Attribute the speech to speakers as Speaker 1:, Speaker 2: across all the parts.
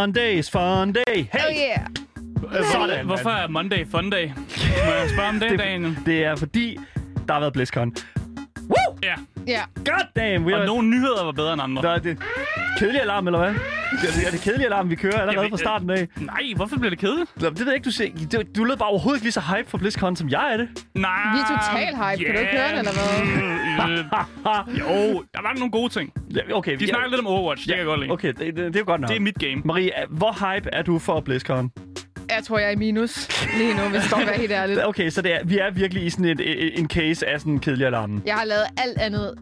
Speaker 1: Mondays Fun Day. Hey!
Speaker 2: Oh yeah.
Speaker 1: Sådan,
Speaker 3: Hvorfor er Monday Fun Day? Må jeg spørge om det, Daniel?
Speaker 1: Det er fordi, der har været BlizzCon.
Speaker 3: Ja.
Speaker 2: Ja.
Speaker 1: God damn! We
Speaker 3: Og
Speaker 1: are...
Speaker 3: nogle nyheder var bedre end andre.
Speaker 1: Der er det kedelige alarm, eller hvad? Er det, er det kedelige alarm, vi kører allerede
Speaker 3: ved-
Speaker 1: fra starten af?
Speaker 3: Nej, hvorfor bliver det kedeligt?
Speaker 1: Det ved jeg ikke, du siger. Du, du lød bare overhovedet ikke lige så hype for BlizzCon, som jeg er det.
Speaker 3: Nej.
Speaker 2: Vi er total hype. Kan du ikke høre den, eller hvad?
Speaker 3: jo, der var nogle gode ting.
Speaker 1: Ja, Okay,
Speaker 3: De
Speaker 1: vi
Speaker 3: snakker lidt om Overwatch, det kan jeg godt lide.
Speaker 1: Okay, det, det, det er jo godt nok.
Speaker 3: Det er mit game.
Speaker 1: Marie, hvor hype er du for BlizzCon?
Speaker 2: Jeg tror, jeg er i minus lige nu, hvis det står være helt ærligt.
Speaker 1: Okay, så det er, vi er virkelig i sådan et, et, en case af sådan en kedelig alarm.
Speaker 2: Jeg har lavet alt andet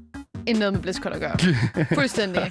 Speaker 2: end noget med BlizzCon at gøre. Fuldstændig.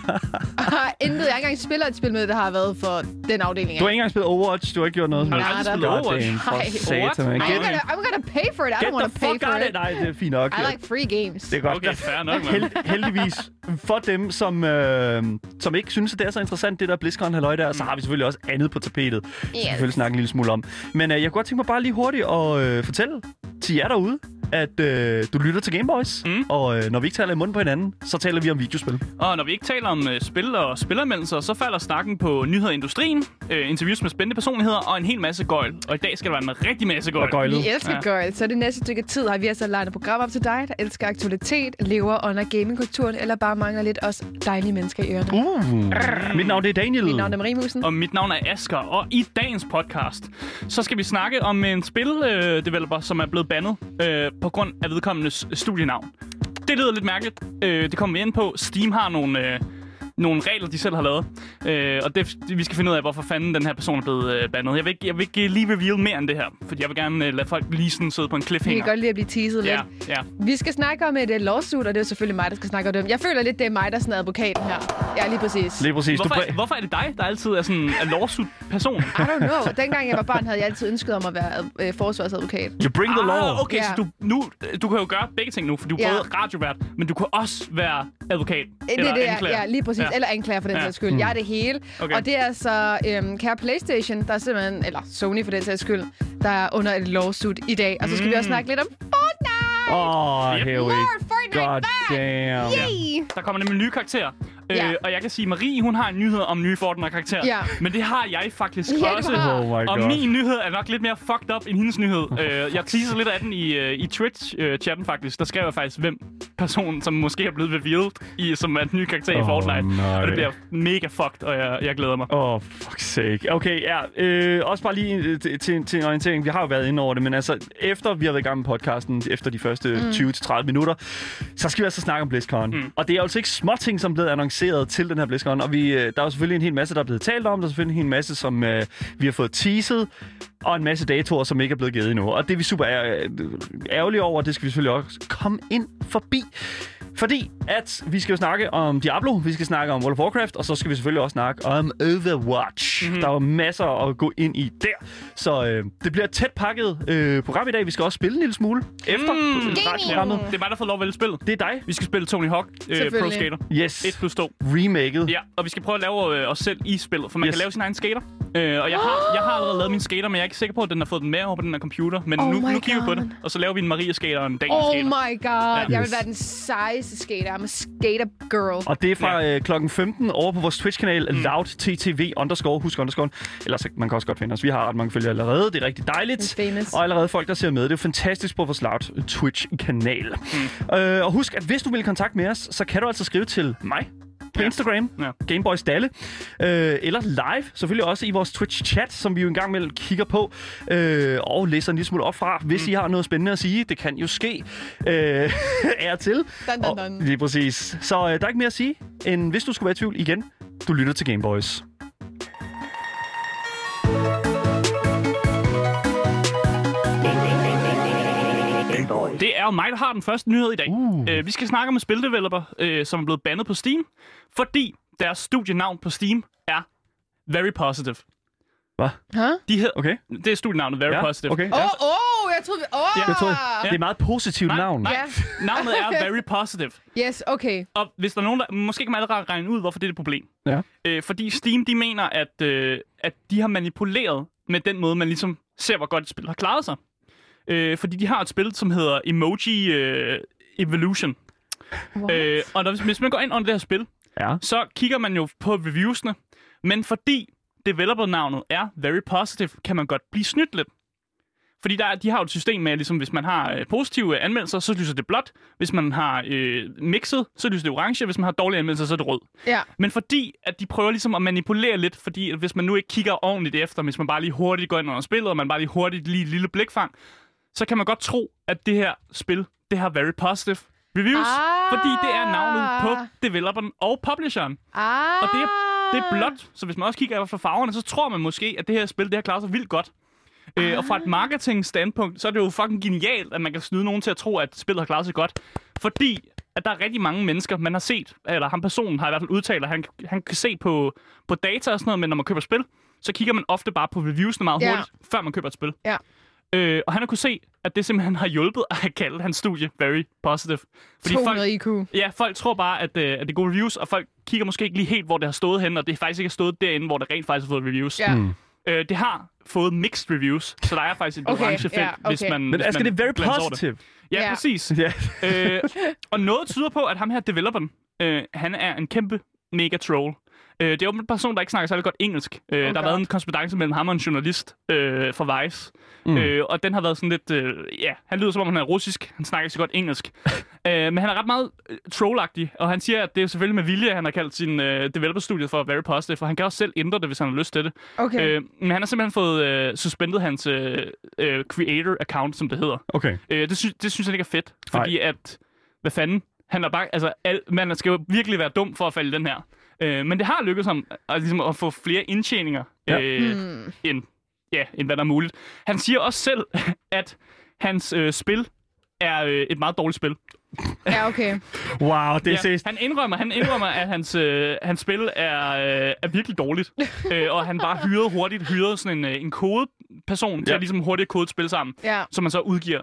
Speaker 2: Og har intet. Jeg har ikke engang spillet et spil med, der har været for den afdeling.
Speaker 1: Du har ikke engang spillet Overwatch, du har ikke gjort noget.
Speaker 3: Har du
Speaker 2: Nej,
Speaker 3: aldrig
Speaker 2: der-
Speaker 3: spillet Overwatch?
Speaker 2: Nej.
Speaker 1: satan?
Speaker 2: I'm gonna, I'm gonna pay for it. I
Speaker 1: get
Speaker 2: don't to pay for it.
Speaker 1: it. Nej, det er fint nok.
Speaker 2: I like free games.
Speaker 1: Det er godt.
Speaker 3: Okay, fair nok.
Speaker 1: Held, heldigvis for dem, som, øh, som ikke synes, at det er så interessant, det der BlizzCon halløj der, så har vi selvfølgelig også andet på tapetet. Det skal vi selvfølgelig snakke en lille smule om. Men øh, jeg kunne godt tænke mig bare lige hurtigt at øh, fortælle til jer derude, at øh, du lytter til Gameboys.
Speaker 3: Mm.
Speaker 1: Og øh, når vi ikke taler i munden på hinanden, så taler vi om videospil.
Speaker 3: Og når vi ikke taler om øh, spil og spilleranmeldelser, så falder snakken på nyheder i industrien, øh, interviews med spændende personligheder og en hel masse gøjl. Og i dag skal der være en rigtig masse gøjl.
Speaker 2: Vi elsker
Speaker 3: Ja.
Speaker 2: girl, så det næste stykke tid har vi altså legnet program op til dig, der elsker aktualitet, lever under gamingkulturen, eller bare mangler lidt os dejlige mennesker i ørerne.
Speaker 1: Uh. Mit navn det er Daniel.
Speaker 2: Mit navn er Marie Musen.
Speaker 3: Og mit navn er Asker, og i dagens podcast, så skal vi snakke om en spil-developer, øh, developer, som er blevet bandet øh, på grund af vedkommendes studienavn. Det lyder lidt mærkeligt. Øh, det kommer vi ind på. Steam har nogle, øh, nogle regler, de selv har lavet. Øh, og det, vi skal finde ud af, hvorfor fanden den her person er blevet øh, bandet. Jeg vil, ikke, jeg vil ikke lige reveal mere end det her, fordi jeg vil gerne øh, lade folk lige sådan sidde på en
Speaker 2: Vi
Speaker 3: cliffhanger.
Speaker 2: kan godt lide at blive teaset
Speaker 3: Ja,
Speaker 2: lidt.
Speaker 3: ja.
Speaker 2: Vi skal snakke om et uh, lawsuit, og det er selvfølgelig mig, der skal snakke om det. Jeg føler lidt, det er mig, der er sådan advokaten her. Ja, lige præcis.
Speaker 1: Lige præcis.
Speaker 3: Hvorfor,
Speaker 1: Du,
Speaker 3: er- hvorfor er det dig, der altid er sådan en lawsuit-person?
Speaker 2: I don't know. Dengang jeg var barn, havde jeg altid ønsket om at være øh, forsvarsadvokat.
Speaker 1: you bring the law.
Speaker 3: Ah, okay,
Speaker 2: Ja.
Speaker 3: så du, nu, du kan jo gøre begge ting nu, for du er
Speaker 2: Ja.
Speaker 3: både radiovært, men du kan også være advokat.
Speaker 2: Det er
Speaker 3: eller
Speaker 2: det,
Speaker 3: anklager.
Speaker 2: ja, lige præcis.
Speaker 3: Ja.
Speaker 2: Ja. Eller anklager for den
Speaker 3: Ja.
Speaker 2: sags skyld. Jeg er det hele.
Speaker 3: Okay.
Speaker 2: Og det er altså øhm, kære Playstation, der er simpelthen, eller Sony for den sags skyld, der er under et lawsuit i dag. Og så skal mm. vi også snakke lidt om Fortnite!
Speaker 1: Åh, oh,
Speaker 3: Yep.
Speaker 1: here we
Speaker 2: Fortnite
Speaker 1: God
Speaker 2: back!
Speaker 1: damn.
Speaker 2: Yay!
Speaker 3: Der kommer nemlig nye karakterer.
Speaker 2: Ja.
Speaker 3: Øh, og jeg kan sige, Marie, hun har en nyhed om nye Fortnite-karakterer.
Speaker 2: Ja.
Speaker 3: Men det har jeg faktisk
Speaker 2: Ja,
Speaker 3: også.
Speaker 2: har.
Speaker 1: Oh my
Speaker 3: Og
Speaker 1: god.
Speaker 3: min nyhed er nok lidt mere fucked up end hendes nyhed. øh, jeg teaser lidt af den i, øh, i Twitch-chatten faktisk. Der skrev jeg faktisk, hvem personen, som måske er blevet revealed, i, som er den nye karakter i
Speaker 1: Åh,
Speaker 3: Fortnite.
Speaker 1: nej.
Speaker 3: Og det bliver mega fucked, og jeg, jeg glæder mig.
Speaker 1: Åh, oh, fuck sake. Okay, ja. Øh, også bare lige øh, til, til, til en orientering. Vi har jo været inde over det, men altså, efter vi har været i gang med podcasten, efter de første mm. 20-30 minutter, så skal vi altså snakke om BlizzCon. Mm. Og det er altså ikke småting, som er blevet lanceret til den her BlizzCon. Og vi, øh, der er jo selvfølgelig en hel masse, der er blevet talt om. Der er selvfølgelig en hel masse, som øh, vi har fået teaset. Og en masse datoer, som ikke er blevet givet endnu. Og det er vi super ær- ærgerlige over. Det skal vi selvfølgelig også komme ind forbi. Fordi at vi skal jo snakke om Diablo, vi skal snakke om World of Warcraft, og så skal vi selvfølgelig også snakke om Overwatch.
Speaker 3: Mhm.
Speaker 1: Mm-hmm. Der er jo masser at gå ind i der. Så øh, det bliver tæt pakket øh, program i dag. Vi skal også spille en lille smule efter
Speaker 3: Mm.
Speaker 1: mm. programmet.
Speaker 3: Det er mig, der får lov at vælge spillet.
Speaker 1: Det er dig.
Speaker 3: Vi skal spille Tony Hawk øh, Pro. Skater.
Speaker 1: Yes.
Speaker 3: 1 plus 2.
Speaker 1: Remaket.
Speaker 3: Ja, og vi skal prøve at lave øh, os selv i spillet, for man
Speaker 1: Yes.
Speaker 3: yes. kan lave sin egen skater. Øh, og jeg har, jeg har allerede lavet min skater, men jeg er ikke sikker på, at den har fået den med over på den her computer. Men
Speaker 2: Oh
Speaker 3: nu, nu kigger vi på det, og så laver vi en Maria-skater og en Daniel
Speaker 2: Oh my god. Jeg vil
Speaker 1: Yes.
Speaker 2: være den sejeste skater. I'm a skater girl.
Speaker 1: Og det er fra øh, klokken 15 over på vores Twitch-kanal, mm. loudttv underscore, husk underscore. Ellers man kan også godt finde os. Vi har ret mange følgere allerede. Det er rigtig dejligt. Og allerede folk, der ser med. Det er fantastisk på vores Loud Twitch-kanal. Mm. Øh, og husk, at hvis du vil i kontakt med os, så kan du altså skrive til mig på
Speaker 3: Ja.
Speaker 1: Instagram,
Speaker 3: Ja.
Speaker 1: Gameboys Dalle, øh, eller live, selvfølgelig også i vores Twitch-chat, som vi jo engang med kigger på, øh, og læser en lille smule op fra, hvis mm. I har noget spændende at sige. Det kan jo ske øh, er til.
Speaker 2: Dun, dun,
Speaker 1: Og,
Speaker 2: dun.
Speaker 1: lige præcis. Så øh, der er ikke mere at sige, end hvis du skulle være i tvivl igen, du lytter til Gameboys.
Speaker 3: Det er jo mig, der har den første nyhed i dag.
Speaker 1: Uh.
Speaker 3: Øh, vi skal snakke om en spildeveloper, øh, som er blevet bandet på Steam, fordi deres studienavn på Steam er Very Positive.
Speaker 1: Hvad?
Speaker 2: Huh?
Speaker 3: De hed,
Speaker 1: Okay.
Speaker 3: Det er studienavnet Very
Speaker 1: Ja,
Speaker 3: Positive.
Speaker 1: okay.
Speaker 2: Åh, oh, oh, jeg troede... Åh! Oh.
Speaker 1: Jeg tror, det er et meget positivt
Speaker 3: Nej,
Speaker 1: navn.
Speaker 3: nej.
Speaker 2: Ja.
Speaker 3: Navnet er Very Positive.
Speaker 2: Yes, okay.
Speaker 3: Og hvis der er nogen, der... Måske kan man allerede regne ud, hvorfor det er et problem.
Speaker 1: Ja.
Speaker 3: Øh, fordi Steam, de mener, at, øh, at de har manipuleret med den måde, man ligesom ser, hvor godt et spil har klaret sig. Øh, fordi de har et spil, som hedder Emoji... Øh, Evolution.
Speaker 2: What?
Speaker 3: Øh, og når, hvis man går ind under det her spil,
Speaker 1: Ja.
Speaker 3: så kigger man jo på reviewsene. Men fordi developer-navnet er very positive, kan man godt blive snydt lidt. Fordi der, er- de har jo et system med, ligesom hvis man har øh, positive anmeldelser, så lyser det blåt. Hvis man har øh, mixet, så lyser det orange. Hvis man har dårlige anmeldelser, så er det rød.
Speaker 2: Ja.
Speaker 3: Men fordi, at de prøver ligesom at manipulere lidt, fordi at hvis man nu ikke kigger ordentligt efter, hvis man bare lige hurtigt går ind under spillet, og man bare lige hurtigt lige et lille blikfang, så kan man godt tro, at det her spil, det har very positive reviews,
Speaker 2: Ah.
Speaker 3: fordi det er navnet på developeren og publisheren.
Speaker 2: Ah.
Speaker 3: Og det er, det er blåt, så hvis man også kigger efter farverne, så tror man måske, at det her spil, det har klaret sig vildt godt. Øh, og fra et marketing standpunkt, så er det jo fucking genialt, at man kan snyde nogen til at tro, at spillet har klaret sig godt. Fordi at der er rigtig mange mennesker, man har set, eller ham personen har i hvert fald udtalt, at han, han kan se på, på data og sådan noget, men når man køber spil, så kigger man ofte bare på reviewsene meget
Speaker 2: Ja.
Speaker 3: hurtigt, før man køber et spil.
Speaker 2: Ja.
Speaker 3: Øh, og han har kunne se, at det simpelthen har hjulpet at kalde hans studie very positive. Fordi folk,
Speaker 2: 200 IQ.
Speaker 3: Ja, folk tror bare, at, øh, at det er gode reviews, og folk kigger måske ikke lige helt, hvor det har stået hen, og det er faktisk ikke har stået derinde, hvor det rent faktisk har fået reviews.
Speaker 2: Ja.
Speaker 1: Mm.
Speaker 3: Øh, det har fået mixed reviews, så der er faktisk et
Speaker 2: Okay,
Speaker 3: orange felt,
Speaker 2: ja,
Speaker 3: hvis
Speaker 2: okay.
Speaker 3: man
Speaker 1: Men altså, det er very positive.
Speaker 3: Det. Ja,
Speaker 2: Ja.
Speaker 3: præcis.
Speaker 1: Ja.
Speaker 3: øh, og noget tyder på, at ham her developeren, øh, han er en kæmpe mega troll. Øh, det er jo en person, der ikke snakker særlig godt engelsk. Øh, der har været en korrespondance mellem ham og en journalist øh, fra Vice.
Speaker 1: Mm.
Speaker 3: Øh, og den har været sådan lidt... Øh, ja, han lyder som om, han er russisk. Han snakker ikke så godt engelsk. øh, men han er ret meget øh, trollagtig, og han siger, at det er selvfølgelig med vilje, at han har kaldt sin øh, developer-studie for Very Positive, for han kan også selv ændre det, hvis han har lyst til det.
Speaker 2: Okay.
Speaker 3: Øh, men han har simpelthen fået øh, suspendet hans øh, øh, creator-account, som det hedder.
Speaker 1: Okay.
Speaker 3: Øh, det, sy- det synes han ikke er fedt, fordi at, hvad fanden, han er bare, altså, al, man skal jo virkelig være dum for at falde i den her. Øh, men det har lykkedes ham at, ligesom, at få flere indtjeninger,
Speaker 1: Ja.
Speaker 3: øh,
Speaker 2: Hmm.
Speaker 3: end, ja, end hvad der er muligt. Han siger også selv, at hans øh, spil er øh, et meget dårligt spil.
Speaker 2: Ja, okay.
Speaker 1: Wow, det er seriøst.
Speaker 3: han indrømmer, han indrømmer, at hans, øh, hans spil er, øh, er virkelig dårligt. øh, og han bare hyrede hurtigt, hyrede sådan en, øh, en kodeperson til
Speaker 1: Ja.
Speaker 3: at ligesom hurtigt kode et spil sammen
Speaker 2: Ja.
Speaker 3: som man så udgiver.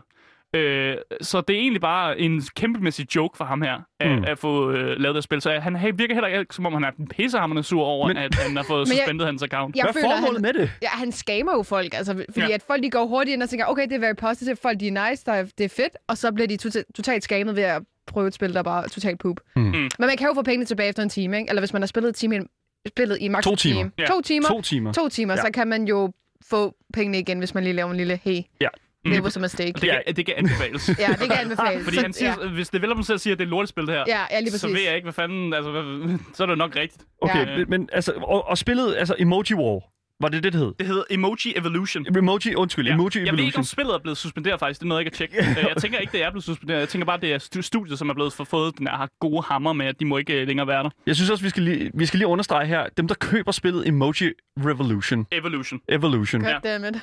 Speaker 3: Øh, så det er egentlig bare en kæmpemæssig joke for ham her, at,
Speaker 1: Mm.
Speaker 3: at få øh, lavet det spil. Så han hey, virker heller ikke, som om han er pissehammerende sur over,
Speaker 1: Men-
Speaker 3: at han har fået suspendet hans account.
Speaker 2: Jeg
Speaker 1: Hvad er
Speaker 2: føler,
Speaker 1: formålet
Speaker 2: han,
Speaker 1: med det?
Speaker 2: ja, han skamer jo folk, altså, fordi
Speaker 3: Ja.
Speaker 2: at folk de går hurtigt ind og tænker, okay, det er very positive, folk de er nice, der er, det er fedt, og så bliver de tota- totalt skamet ved at prøve et spil, der bare er totalt poop.
Speaker 1: Mm.
Speaker 2: Men man kan jo få pengene tilbage efter en time, ikke? Eller hvis man har spillet, et time, spillet i maks
Speaker 1: To timer.
Speaker 2: time.
Speaker 3: Ja.
Speaker 2: To timer.
Speaker 1: To timer.
Speaker 2: To timer,
Speaker 1: Ja.
Speaker 2: så kan man jo få pengene igen, hvis man lige laver en lille, hey,
Speaker 1: Ja.
Speaker 2: Det was a mistake.
Speaker 3: Det, kan, det kan anbefales.
Speaker 2: Ja, det kan anbefales.
Speaker 3: Fordi
Speaker 2: Så-
Speaker 3: han siger,
Speaker 2: ja.
Speaker 3: hvis developeren selv siger, at det er et lortespil, det her,
Speaker 2: Ja, ja, lige præcis.
Speaker 3: så ved jeg ikke, hvad fanden... Altså, hvad, så er det nok rigtigt.
Speaker 1: Okay,
Speaker 2: Ja.
Speaker 1: men, altså, og, og spillet, altså Emoji War, var det det, det hed?
Speaker 3: Det hedder Emoji Evolution.
Speaker 1: Emoji, undskyld,
Speaker 3: Ja.
Speaker 1: Emoji
Speaker 3: Jeg ved ikke,
Speaker 1: Evolution.
Speaker 3: om spillet er blevet suspenderet faktisk. Det er noget, jeg kan tjekke. Øh, jeg tænker ikke, det er blevet suspenderet. Jeg tænker bare, det er stu- studiet, som er blevet for fået den her gode hammer med, at de må ikke øh, længere være der.
Speaker 1: Jeg synes også, vi skal, lige, vi skal lige understrege her, dem der køber spillet Emoji Revolution,
Speaker 3: Evolution.
Speaker 1: Evolution.
Speaker 2: God
Speaker 3: Ja.
Speaker 2: damn it.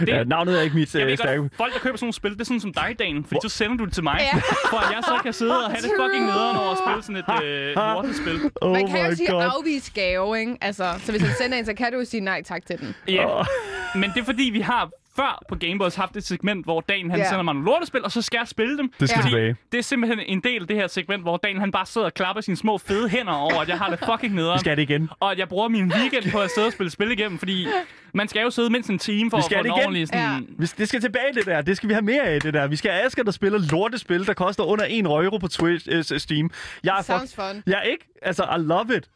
Speaker 3: Det,
Speaker 1: Ja, navnet er ikke mit
Speaker 3: Jeg
Speaker 1: øh, stærke.
Speaker 3: godt, folk, der køber sådan nogle spil, det er sådan som dig, Dan. Fordi så sender du det til mig,
Speaker 2: Ja.
Speaker 3: for at jeg så kan sidde og have det fucking nederen over at spille sådan et øh, lortespil.
Speaker 1: Oh
Speaker 2: Man kan jo sige
Speaker 1: god.
Speaker 2: afvise gave, ikke? Altså, så hvis han sender en, så kan du jo sige nej tak til den.
Speaker 3: Ja,
Speaker 1: Åh.
Speaker 3: men det er fordi, vi har før på Gameboys haft et segment, hvor Dan han
Speaker 2: Ja.
Speaker 3: sender mig nogle lortespil, og så skal jeg spille dem.
Speaker 1: Det skal
Speaker 2: Ja.
Speaker 1: tilbage.
Speaker 3: Det er simpelthen en del af det her segment, hvor Dan han bare sidder og klapper sine små fede hænder over, at jeg har det fucking
Speaker 1: Vi
Speaker 3: nederen.
Speaker 1: skal det igen.
Speaker 3: Og at jeg bruger min weekend på at sidde og spille spil igennem, fordi man skal jo sidde mindst en time for
Speaker 1: Vi
Speaker 3: at
Speaker 1: skal
Speaker 3: få
Speaker 1: det
Speaker 3: en
Speaker 1: igen.
Speaker 3: ordentlig sådan...
Speaker 1: Vi- Det skal tilbage, det der. Det skal vi have mere af, det der. Vi skal have Asger, der spiller lortespil, der koster under 1 euro på Twitch, øh, Steam. Jeg er
Speaker 2: Sounds fun.
Speaker 1: Jeg er ikke... Altså, I love it.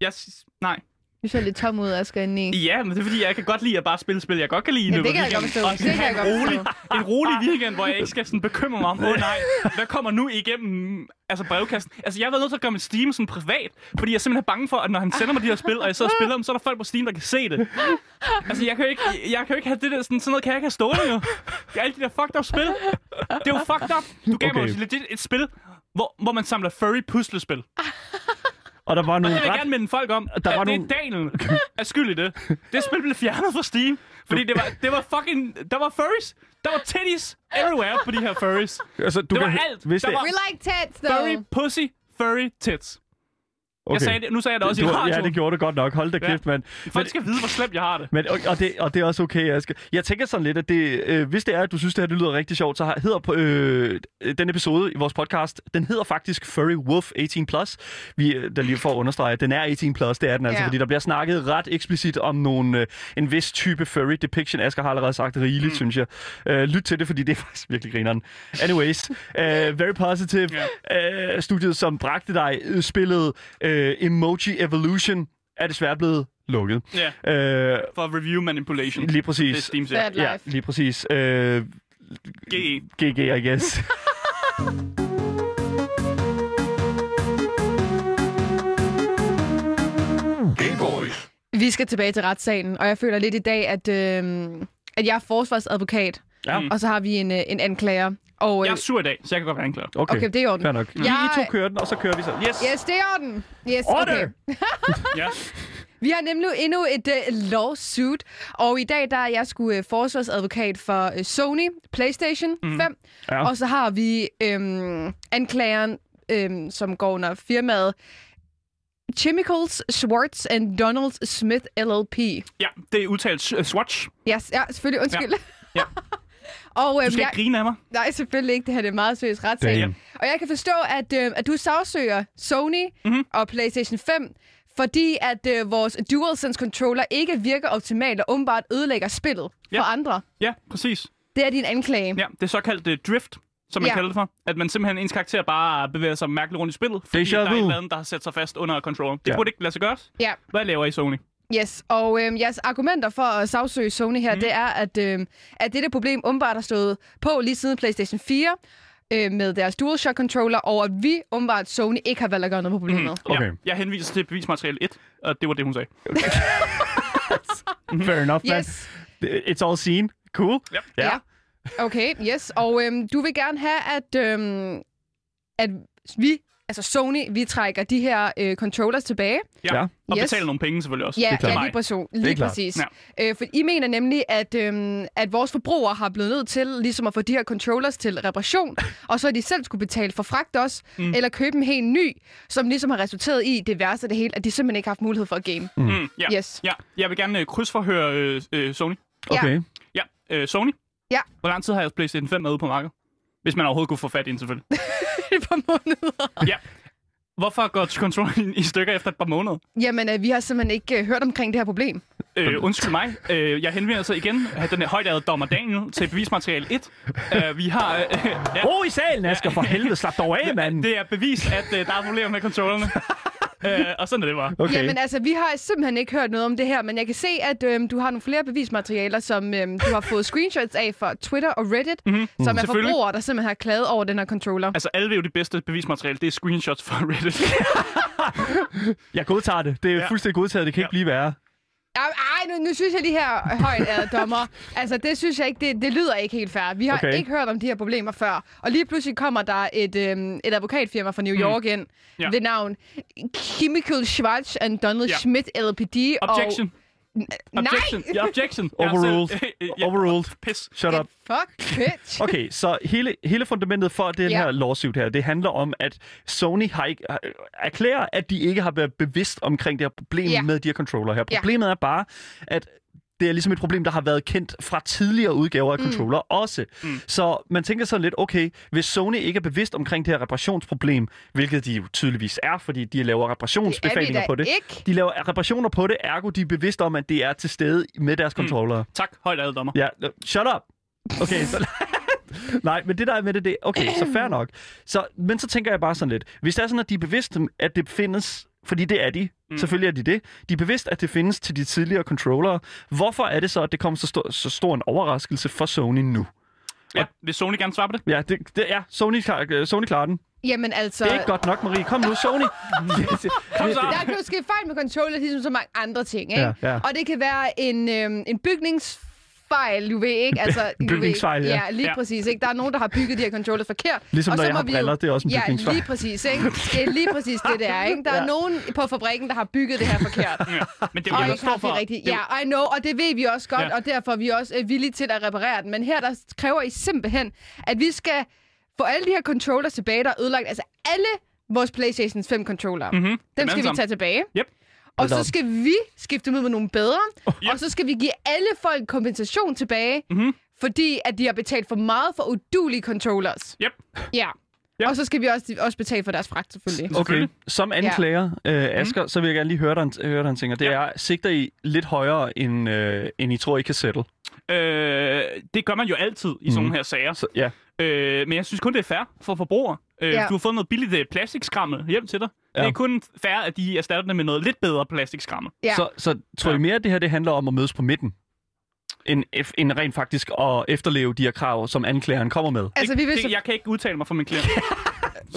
Speaker 3: Jeg, nej.
Speaker 2: Vi ser lidt tom ud, Asger, indeni.
Speaker 3: Ja, men det er fordi, jeg kan godt lide at bare spille spil, jeg godt kan lide
Speaker 2: Ja, det kan jeg godt forstå.
Speaker 3: Og
Speaker 2: Det kan jeg godt
Speaker 3: rolig, en rolig weekend, hvor jeg ikke skal sådan bekymre mig om, åh oh, nej, hvad kommer nu igennem altså brevkassen? Altså, jeg har været nødt til at gøre mit Steam sådan privat, fordi jeg er simpelthen bange for, at når han sender mig de her spil, og jeg sidder og spiller dem, så er der folk på Steam, der kan se det. Altså, jeg kan jo ikke, jeg kan jo ikke have det der, sådan, sådan noget kan jeg ikke have stående jo. Alle de der fucked up spil. Det er jo fucked up. Du gav mig
Speaker 1: Okay.
Speaker 3: jo legit et spil, hvor, hvor man samler furry puslespil.
Speaker 1: Og der var
Speaker 3: Og
Speaker 1: nogle
Speaker 3: det vil jeg
Speaker 1: ret...
Speaker 3: gerne minde folk om,
Speaker 1: Der
Speaker 3: der
Speaker 1: var nogle-
Speaker 3: det er Daniel er skyld i det. Det spil blev fjernet fra Steam, fordi det var, det var fucking... Der var furries. Der var titties everywhere på de her furries.
Speaker 1: Altså, du
Speaker 3: Det var
Speaker 1: kan,
Speaker 3: alt.
Speaker 1: Hvis
Speaker 3: Der
Speaker 1: det,
Speaker 3: var-
Speaker 2: We like tits, though.
Speaker 3: Furry pussy, furry tits.
Speaker 1: Okay.
Speaker 3: Jeg sagde det, nu sagde jeg det også
Speaker 1: du,
Speaker 3: i radioen.
Speaker 1: Ja, det gjorde det godt nok. Hold da
Speaker 3: Ja.
Speaker 1: kæft, mand.
Speaker 3: Folk skal vide, hvor slemt jeg har det.
Speaker 1: Men, og, og, det, og det er også okay, Asger. Jeg tænker sådan lidt, at det, øh, hvis det er, at du synes, det her det lyder rigtig sjovt, så har, hedder på, øh, den episode i vores podcast, den hedder faktisk Furry Wolf 18+. Plus. Vi, øh, der lige for at understrege, at den er 18+, plus, det er den altså,
Speaker 2: Ja.
Speaker 1: fordi der bliver snakket ret eksplicit om nogle, øh, en vis type furry depiction. Asger har allerede sagt rigeligt, mm. synes jeg. Øh, lyt til det, fordi det er faktisk virkelig grineren. Anyways, øh, very positive. Øh, studiet, som bragte dig øh, spillet øh, Emoji Evolution, er desværre blevet lukket.
Speaker 3: Ja,
Speaker 1: Øh,
Speaker 3: for review manipulation.
Speaker 1: Lige
Speaker 3: Det er
Speaker 1: præcis.
Speaker 3: Steam
Speaker 2: Bad
Speaker 3: siger.
Speaker 1: Ja, lige præcis. Øh,
Speaker 3: GE.
Speaker 1: GG, I guess.
Speaker 2: Vi skal tilbage til retssalen, og jeg føler lidt i dag, at, øh, at jeg er forsvarsadvokat,
Speaker 1: Ja.
Speaker 2: og så har vi en, øh, en anklager. Og, øh,
Speaker 3: Jeg er sur i dag, så jeg kan godt være anklager.
Speaker 1: Okay,
Speaker 2: Okay, det er i orden.
Speaker 1: Fair nok.
Speaker 2: Jeg-
Speaker 1: I, I to kører den, og så kører vi så. Yes!
Speaker 2: Yes, det er i orden. Yes,
Speaker 1: Order!
Speaker 2: okay.
Speaker 3: Ja.
Speaker 2: Vi har nemlig endnu et uh, lawsuit, og i dag der er jeg sgu uh, forsvarsadvokat for uh, Sony PlayStation 5,
Speaker 1: Mhm. Ja.
Speaker 2: og så har vi øhm, anklageren, øhm, som går under firmaet Chemicals Schwartz and Donald Smith LLP.
Speaker 3: ja, det er udtalt uh, Swatch.
Speaker 2: Yes, ja, selvfølgelig, undskyld.
Speaker 3: Ja.
Speaker 2: og
Speaker 3: Du
Speaker 2: øhm,
Speaker 3: skal
Speaker 2: jeg,
Speaker 3: ikke grine af mig.
Speaker 2: nej, selvfølgelig ikke. Det her det er meget seriøst retssag.
Speaker 1: Damn.
Speaker 2: Og jeg kan forstå, at, øh, at du sagsøger Sony
Speaker 3: Mhm.
Speaker 2: mm-hmm. og PlayStation 5, fordi at øh, vores DualSense controller ikke virker optimalt og åbenbart ødelægger spillet
Speaker 3: Ja.
Speaker 2: for andre.
Speaker 3: Ja, præcis.
Speaker 2: Det er din anklage.
Speaker 3: Ja, det er såkaldt uh, drift, som man
Speaker 2: Ja.
Speaker 3: kalder det for. At man simpelthen ens karakter bare bevæger sig mærkeligt rundt i spillet, fordi
Speaker 1: Déjà
Speaker 3: der er et eller andet, der har sat sig fast under controller. Det
Speaker 1: Ja.
Speaker 3: burde ikke lade sig gøre.
Speaker 2: Ja.
Speaker 3: Hvad laver I Sony?
Speaker 2: Yes, og øh, jeres argumenter for at sagsøge Sony her, mm. det er, at, øh, at dette problem åbenbart har stået på lige siden PlayStation 4 øh, med deres DualShock controller, og at vi åbenbart Sony ikke har valgt at gøre noget på problemet. Mm.
Speaker 1: Okay.
Speaker 3: Ja, jeg henviser til bevismateriale 1, og det var det, hun sagg.
Speaker 1: Fair enough, man.
Speaker 2: Yes,
Speaker 1: It's all seen. Cool.
Speaker 3: Ja.
Speaker 1: Ja.
Speaker 2: ja. Okay, yes. Og øhm, du vil gerne have, at, øhm, at vi, altså Sony, vi trækker de her øh, controllers tilbage.
Speaker 3: Ja.
Speaker 1: Ja.
Speaker 3: Og
Speaker 2: Yes.
Speaker 3: betaler nogle penge selvfølgelig også.
Speaker 2: Ja,
Speaker 1: er klart.
Speaker 2: ja lige, præcis. lige præcis.
Speaker 3: Ja.
Speaker 2: Øh, for I mener nemlig, at, øhm, at vores forbrugere har blevet nødt til ligesom at få de her controllers til reparation, og så har de selv skulle betale for fragt også, mm. eller købe en helt ny, som ligesom har resulteret i det værste af det hele, at de simpelthen ikke har haft mulighed for at game. Mm.
Speaker 3: Mm, ja.
Speaker 2: Yes.
Speaker 3: ja. Jeg vil gerne uh, krydsforhøre øh, øh, Sony.
Speaker 1: Okay.
Speaker 3: Ja, øh, Sony.
Speaker 2: Ja.
Speaker 3: Hvor lang tid har jeres PlayStation 5 været ude på markedet? Hvis man overhovedet kunne få fat i den, selvfølgelig.
Speaker 2: Et par måneder.
Speaker 3: ja. Hvorfor går controllen i stykker efter et par måneder?
Speaker 2: Jamen, øh, vi har simpelthen ikke øh, hørt omkring det her problem.
Speaker 3: Øh, undskyld mig. Øh, jeg henvender sig igen af den højtærede dommer Daniel til bevismateriale 1. Øh, vi har... Øh, ja,
Speaker 1: Ro i salen, Asger, for helvede. Slap dog af, mand.
Speaker 3: det er bevis, at øh, der er problemer med controllerne. øh, og sådan er det bare.
Speaker 1: Okay.
Speaker 2: Jamen altså, vi har simpelthen ikke hørt noget om det her, men jeg kan se, at øhm, du har nogle flere bevismaterialer, som øhm, du har fået screenshots af fra Twitter og Reddit, mm-hmm. som er
Speaker 3: Selvfølgelig.
Speaker 2: forbrugere, der simpelthen har klaget over den her controller.
Speaker 3: Altså, alle ved jo det bedste bevismateriale, det er screenshots fra Reddit.
Speaker 1: Jeg godtager det. Det er
Speaker 3: Ja.
Speaker 1: fuldstændig godtaget. Det kan ikke
Speaker 3: Ja.
Speaker 1: blive værre.
Speaker 2: Ej, nu, nu synes jeg lige her højt, ærede dommer. Altså, det synes jeg ikke, det, det lyder ikke helt fair. Vi har
Speaker 1: Okay.
Speaker 2: ikke hørt om de her problemer før. Og lige pludselig kommer der et, øhm, et advokatfirma fra New York ind
Speaker 3: Ja.
Speaker 2: ved navn Chemical Schwartz and Donald
Speaker 3: Ja.
Speaker 2: Schmidt LPD.
Speaker 3: Objection.
Speaker 2: Og, nej!
Speaker 3: Objection. Ja, objection.
Speaker 1: Overruled.
Speaker 3: ja,
Speaker 1: Overruled.
Speaker 3: Pis.
Speaker 1: Shut up.
Speaker 2: Fuck, bitch.
Speaker 1: Okay, så hele, hele fundamentet for den
Speaker 2: Ja.
Speaker 1: her lawsuit her, det handler om, at Sony har ikke, har- erklærer, at de ikke har været bevidst omkring det her problem
Speaker 2: Ja.
Speaker 1: med de her controller her.
Speaker 2: Ja.
Speaker 1: Problemet er bare, at det er ligesom et problem, der har været kendt fra tidligere udgaver af
Speaker 2: Mm.
Speaker 1: controller også. Mm. Så man tænker sådan lidt, okay, hvis Sony ikke er bevidst omkring det her reparationsproblem, hvilket de jo tydeligvis er, fordi de laver reparationsbefalinger
Speaker 2: da
Speaker 1: på det.
Speaker 2: ikke.
Speaker 1: De laver reparationer på det, ergo de er bevidst om, at det er til stede med deres controller.
Speaker 3: Tak, højtærede dommer.
Speaker 1: Ja, øh, shut up. Okay, så... Nej, men det der er med det, det okay, så fair nok. Så, men så tænker jeg bare sådan lidt, hvis det er sådan, at de er bevidst, om, at det findes, fordi det er de, mm. selvfølgelig er de det, de er bevidst, at det findes til de tidligere controllere, hvorfor er det så, at det kommer så stor, så stor en overraskelse for Sony nu?
Speaker 3: Ja, vil Sony gerne svare på det?
Speaker 1: Ja, det, det er Sony, klar- øh, Sony klarer den.
Speaker 2: Jamen altså...
Speaker 1: Det er ikke godt nok, Marie. Kom nu, Sony.
Speaker 3: Kom så.
Speaker 2: Der kan jo ske fejl med controller, ligesom så mange andre ting, ikke?
Speaker 1: Ja, ja.
Speaker 2: Og det kan være en, øhm, en bygningsfejl, du ved ikke? Altså,
Speaker 1: bygningsfejl, ja.
Speaker 2: ja. lige
Speaker 3: Ja.
Speaker 2: præcis, ikke? Der er nogen, der har bygget de her controllers forkert.
Speaker 1: Ligesom
Speaker 2: og
Speaker 1: når
Speaker 2: så
Speaker 1: jeg
Speaker 2: må
Speaker 1: har
Speaker 2: vi jo-
Speaker 1: briller, det er også en bygningsfejl.
Speaker 2: Ja, lige præcis, ikke? Det er lige præcis det, det er, ikke? Der er
Speaker 1: Ja.
Speaker 2: nogen på fabrikken, der har bygget det her forkert.
Speaker 3: Ja. Men det er jo står
Speaker 2: haft
Speaker 3: for.
Speaker 2: rigtigt. Ja, I know, og det ved vi også godt,
Speaker 3: Ja.
Speaker 2: og derfor er vi også øh, villige til at reparere den. Men her, der kræver I simpelthen, at vi skal få alle de her controllers tilbage, der er ødelagt. Altså alle vores PlayStation 5 controller.
Speaker 3: Mhm.
Speaker 2: Dem skal vi tage tilbage.
Speaker 3: Yep.
Speaker 2: Og så skal vi skifte dem ud med nogle bedre.
Speaker 3: Yep.
Speaker 2: Og så skal vi give alle folk kompensation tilbage,
Speaker 3: Mhm.
Speaker 2: fordi at de har betalt for meget for udulige controllers.
Speaker 3: Yep.
Speaker 2: Ja.
Speaker 3: Ja.
Speaker 2: Og så skal vi også, også betale for deres fragt, selvfølgelig.
Speaker 1: Okay, som anklager, øh, Asger, så vil jeg gerne lige høre dig, høre dig en ting, og det
Speaker 3: Ja.
Speaker 1: er, sigter I lidt højere, end, øh, end I tror, I kan settle?
Speaker 3: Øh, det gør man jo altid i sådan
Speaker 1: Mhm.
Speaker 3: her sager.
Speaker 1: Så, ja.
Speaker 3: Øh, men jeg synes kun, det er fair for forbrugere. Øh,
Speaker 2: Ja.
Speaker 3: Du har fået noget billigt øh, plastikskrammel hjem til dig. Ja. Det er kun fair, at de erstatter det med noget lidt bedre plastikskrammel.
Speaker 2: Ja.
Speaker 1: Så, så tror
Speaker 3: Ja.
Speaker 1: mere, at det her det handler om at mødes på midten? End, end rent faktisk at efterleve de her krav, som anklageren kommer med?
Speaker 2: Altså, vi vil,
Speaker 3: det,
Speaker 2: så,
Speaker 3: jeg kan ikke udtale mig for min klient.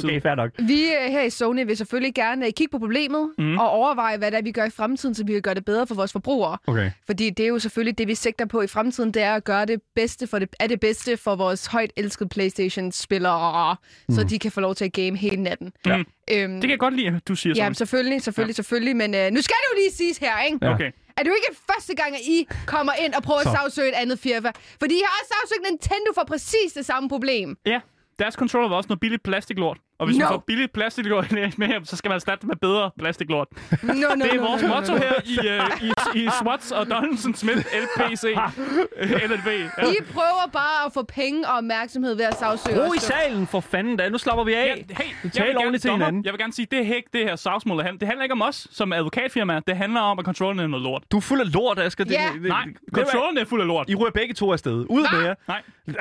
Speaker 1: Okay, fair nok.
Speaker 2: vi øh, her i Sony vil selvfølgelig gerne øh, kigge på problemet mm. og overveje, hvad det er, vi gør i fremtiden, så vi kan gøre det bedre for vores forbrugere.
Speaker 1: Okay.
Speaker 2: Fordi det er jo selvfølgelig det, vi sigter på i fremtiden, det er at gøre det bedste for det, er det bedste for vores højt elskede Playstation-spillere, mm. så de kan få lov til at game hele natten.
Speaker 3: Ja.
Speaker 2: Øhm,
Speaker 3: Det kan jeg godt lide, at du siger
Speaker 2: Ja,
Speaker 3: sådan.
Speaker 2: selvfølgelig, selvfølgelig, ja. selvfølgelig. Men øh, nu skal det jo lige siges her, ikke?
Speaker 1: Ja.
Speaker 3: Okay.
Speaker 2: Er det jo ikke første gang, at I kommer ind og prøver
Speaker 1: Så.
Speaker 2: at sagsøge et andet firma? Fordi I har også sagsøgt Nintendo for præcis det samme problem.
Speaker 3: Ja, deres controller var også noget billigt plastiklort. Og hvis
Speaker 2: No.
Speaker 3: man får billigt plastiklort med hjem, så skal man erstatte det med bedre plastiklort.
Speaker 2: No, no,
Speaker 3: Det er
Speaker 2: no,
Speaker 3: vores
Speaker 2: no, no,
Speaker 3: motto
Speaker 2: no.
Speaker 3: her i, uh, i, i SWATs og Donaldson Smith LPC øh, LLB. Ja.
Speaker 2: I prøver bare at få penge og opmærksomhed ved at sagsøge
Speaker 1: Ro i salen, for fanden da. Nu slapper vi
Speaker 3: Ja,
Speaker 1: af.
Speaker 3: hey, jeg
Speaker 1: Tal
Speaker 3: vil, gerne,
Speaker 1: ordentligt til
Speaker 3: dommer,
Speaker 1: hinanden.
Speaker 3: jeg vil gerne sige, det er ikke det her sagsmål. Det handler ikke om os som advokatfirma. Det handler om, at kontrollen er noget lort.
Speaker 1: Du er fuld af lort, Asger. Det-
Speaker 2: Ja.
Speaker 1: det-
Speaker 3: Nej,
Speaker 1: det-
Speaker 3: kontrollen er fuld af lort.
Speaker 1: I ryger begge to afsted. Ud med jer.
Speaker 3: Nej,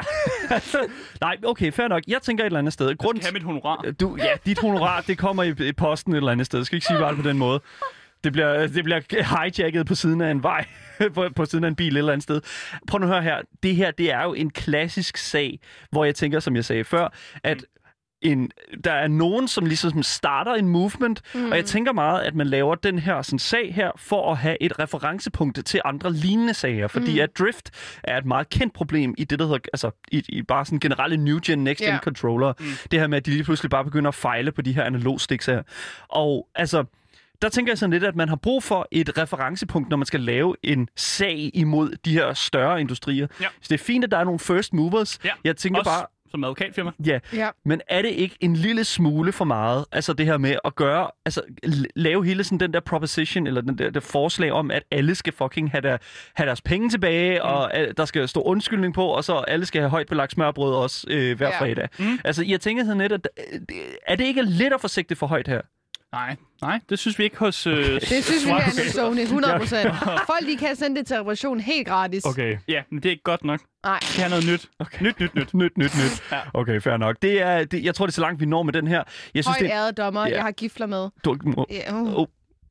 Speaker 1: Nej, okay, fair nok. Jeg tænker et eller andet sted.
Speaker 3: jeg
Speaker 1: Grund
Speaker 3: skal have mit honorar.
Speaker 1: Du, ja, dit honorar, det kommer i, i posten et eller andet sted. Jeg skal ikke sige bare på den måde. Det bliver, det bliver hijacket på siden af en vej, på, på siden af en bil et eller andet sted. Prøv nu at høre her. Det her, det er jo en klassisk sag, hvor jeg tænker, som jeg sagde før, at en, der er nogen, som ligesom starter en movement, mm. og jeg tænker meget, at man laver den her sådan, sag her, for at have et referencepunkt til andre lignende sager, fordi mm. at drift er et meget kendt problem i det, der hedder, altså i, i bare sådan generelle new gen, next gen
Speaker 2: Ja.
Speaker 1: controller. Mm. Det her med, at de lige pludselig bare begynder at fejle på de her analog sticks her. Og altså, der tænker jeg sådan lidt, at man har brug for et referencepunkt, når man skal lave en sag imod de her større industrier.
Speaker 3: Ja.
Speaker 1: Så det er fint, at der er nogle first movers.
Speaker 3: Ja,
Speaker 1: Jeg tænker
Speaker 3: Også
Speaker 1: bare,
Speaker 3: som advokatfirma.
Speaker 1: ja,
Speaker 2: Ja.
Speaker 1: men er det ikke en lille smule for meget, altså det her med at gøre, altså lave hele sådan den der proposition, eller den der, der forslag om, at alle skal fucking have, der, have deres penge tilbage, mm. og at der skal stå undskyldning på, og så alle skal have højt belagt smørbrød også øh, hver
Speaker 2: Ja.
Speaker 1: fredag.
Speaker 3: Mm.
Speaker 1: Altså jeg tænker sådan lidt, at øh, er det ikke lidt at forsigte for højt her?
Speaker 3: Nej, nej, det synes vi ikke hos... Øh,
Speaker 2: Det synes vi her i Sony, 100 procent. Folk, de kan sende det til reparation helt gratis.
Speaker 1: Okay.
Speaker 3: Ja, men det er ikke godt nok.
Speaker 2: Nej.
Speaker 3: Det er noget nyt. Okay. Nyt, nyt, nyt.
Speaker 1: Nyt, nyt, nyt.
Speaker 3: Ja.
Speaker 1: Okay, fair nok. Det er, det, jeg tror, det er så langt, vi når med den her. Jeg synes,
Speaker 2: Højt
Speaker 1: det er...
Speaker 2: ærede dommer,
Speaker 1: Ja.
Speaker 2: jeg har gifler med.
Speaker 1: Du, må,
Speaker 2: Ja, uh.
Speaker 1: oh.